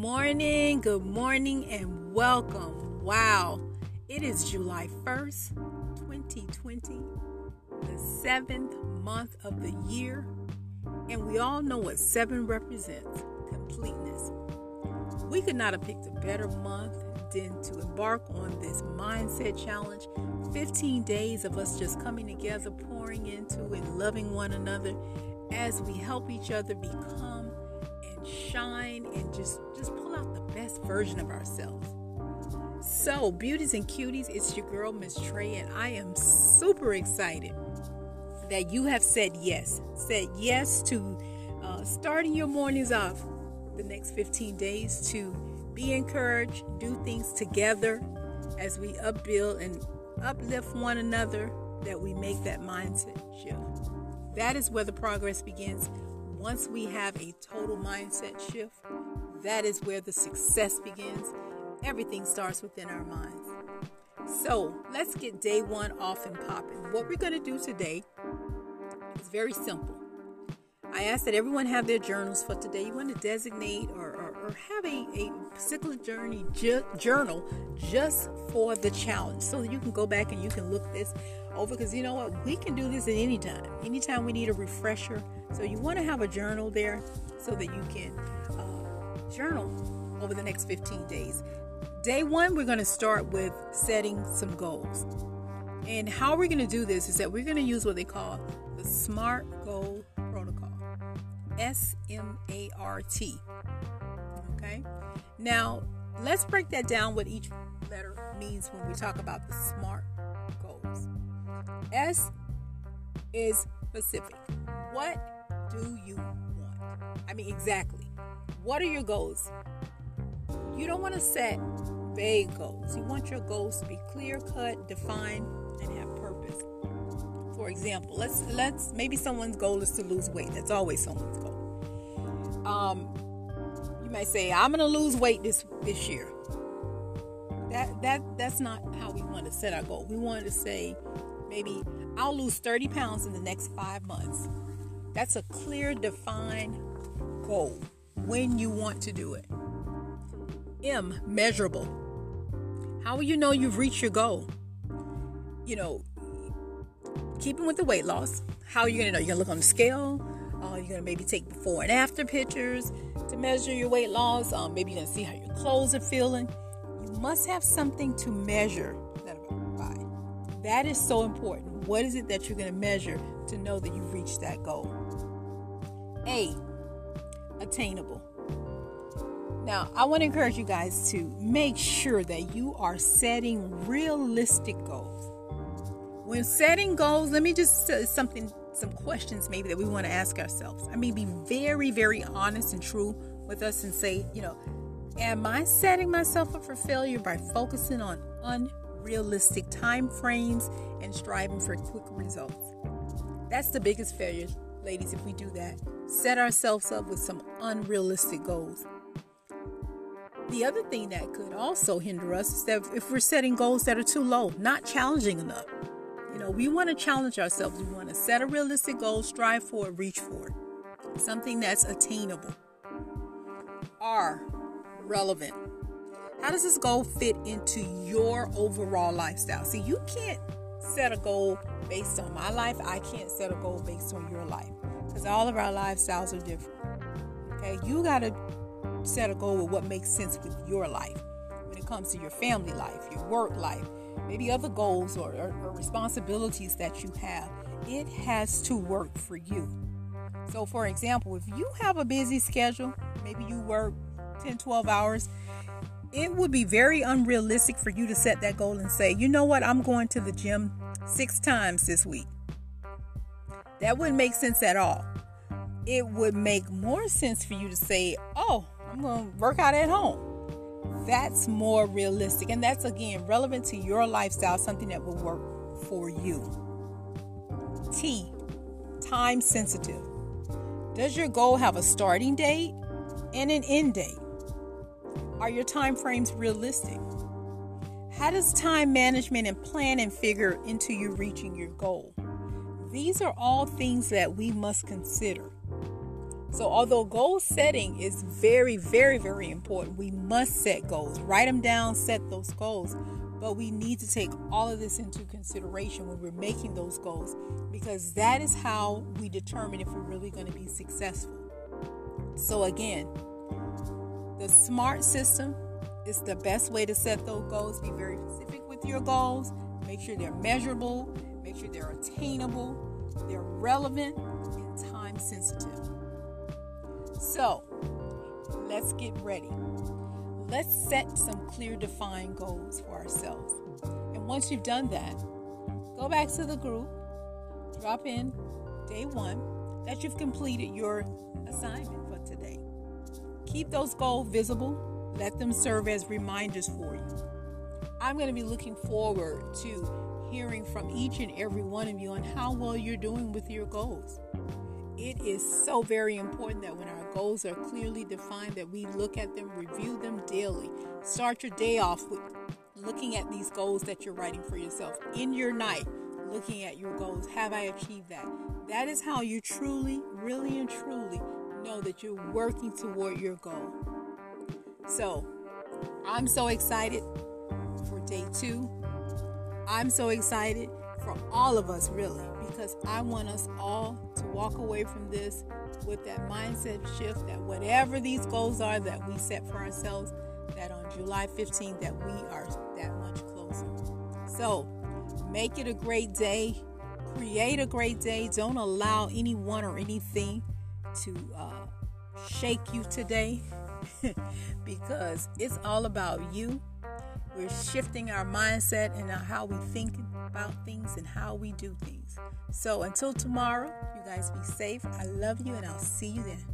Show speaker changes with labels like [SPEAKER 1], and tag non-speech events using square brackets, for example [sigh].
[SPEAKER 1] morning, good morning, and welcome. Wow, it is July 1st, 2020, the seventh month of the year, and we all know what seven represents completeness. We could not have picked a better month than to embark on this mindset challenge 15 days of us just coming together, pouring into and loving one another as we help each other become and shine and just just pull out the best version of ourselves. So, beauties and cuties, it's your girl Miss Trey and I am super excited that you have said yes. Said yes to uh, starting your mornings off the next 15 days to be encouraged, do things together as we upbuild and uplift one another that we make that mindset shift. That is where the progress begins. Once we have a total mindset shift, that is where the success begins. Everything starts within our minds. So let's get day one off and popping. What we're going to do today is very simple. I ask that everyone have their journals for today. You want to designate or, or, or have a, a particular journey ju- journal just for the challenge so that you can go back and you can look this over because you know what? We can do this at any time. Anytime we need a refresher. So you want to have a journal there so that you can uh, journal over the next 15 days. Day one, we're going to start with setting some goals. And how we're going to do this is that we're going to use what they call the SMART Goal Protocol. S M A R T. Okay? Now, let's break that down what each letter means when we talk about the SMART goals. S is specific. What do you want? I mean, exactly. What are your goals? You don't want to set vague goals. You want your goals to be clear cut, defined, and have purpose. For example, let's let's maybe someone's goal is to lose weight. That's always someone's goal. Um, you may say, "I'm going to lose weight this this year." That that that's not how we want to set our goal. We want to say, maybe I'll lose 30 pounds in the next five months. That's a clear, defined goal when you want to do it. M, measurable. How will you know you've reached your goal? You know, keeping with the weight loss, how are you going to know? You're going to look on the scale. Uh, you're going to maybe take before and after pictures to measure your weight loss. Um, maybe you're going to see how your clothes are feeling. You must have something to measure that is so important. What is it that you're going to measure to know that you've reached that goal? A, attainable. Now, I want to encourage you guys to make sure that you are setting realistic goals. When setting goals, let me just say something, some questions maybe that we want to ask ourselves. I mean, be very, very honest and true with us and say, you know, am I setting myself up for failure by focusing on unrealistic time frames and striving for quick results. That's the biggest failure, ladies, if we do that. Set ourselves up with some unrealistic goals. The other thing that could also hinder us is that if we're setting goals that are too low, not challenging enough. You know, we want to challenge ourselves. We want to set a realistic goal, strive for it, reach for it. Something that's attainable. R, relevant. How does this goal fit into your overall lifestyle? See, you can't set a goal based on my life. I can't set a goal based on your life because all of our lifestyles are different. Okay, you got to set a goal with what makes sense with your life when it comes to your family life, your work life, maybe other goals or, or, or responsibilities that you have. It has to work for you. So, for example, if you have a busy schedule, maybe you work 10, 12 hours it would be very unrealistic for you to set that goal and say, you know what, I'm going to the gym six times this week. That wouldn't make sense at all. It would make more sense for you to say, oh, I'm going to work out at home. That's more realistic. And that's, again, relevant to your lifestyle, something that will work for you. T, time sensitive. Does your goal have a starting date and an end date? Are your time frames realistic? How does time management and planning figure into you reaching your goal? These are all things that we must consider. So, although goal setting is very, very, very important, we must set goals. Write them down, set those goals. But we need to take all of this into consideration when we're making those goals because that is how we determine if we're really going to be successful. So, again, the SMART system is the best way to set those goals. Be very specific with your goals, make sure they're measurable, make sure they're attainable, they're relevant, and time sensitive. So, let's get ready. Let's set some clear, defined goals for ourselves. And once you've done that, go back to the group, drop in day one that you've completed your assignment for today. Keep those goals visible, let them serve as reminders for you. I'm going to be looking forward to hearing from each and every one of you on how well you're doing with your goals. It is so very important that when our goals are clearly defined that we look at them review them daily. Start your day off with looking at these goals that you're writing for yourself. In your night looking at your goals. Have i achieved that? That is how you truly really and truly know that you're working toward your goal so i'm so excited for day two i'm so excited for all of us really because I want us all to walk away from this with that mindset shift that whatever these goals are that we set for ourselves, that on July 15th that we are that much closer. So make it a great day. Create a great day. Don't allow anyone or anything to uh, shake you today [laughs] because it's all about you. We're shifting our mindset and how we think about things and how we do things. So until tomorrow, you guys be safe. I love you and I'll see you then.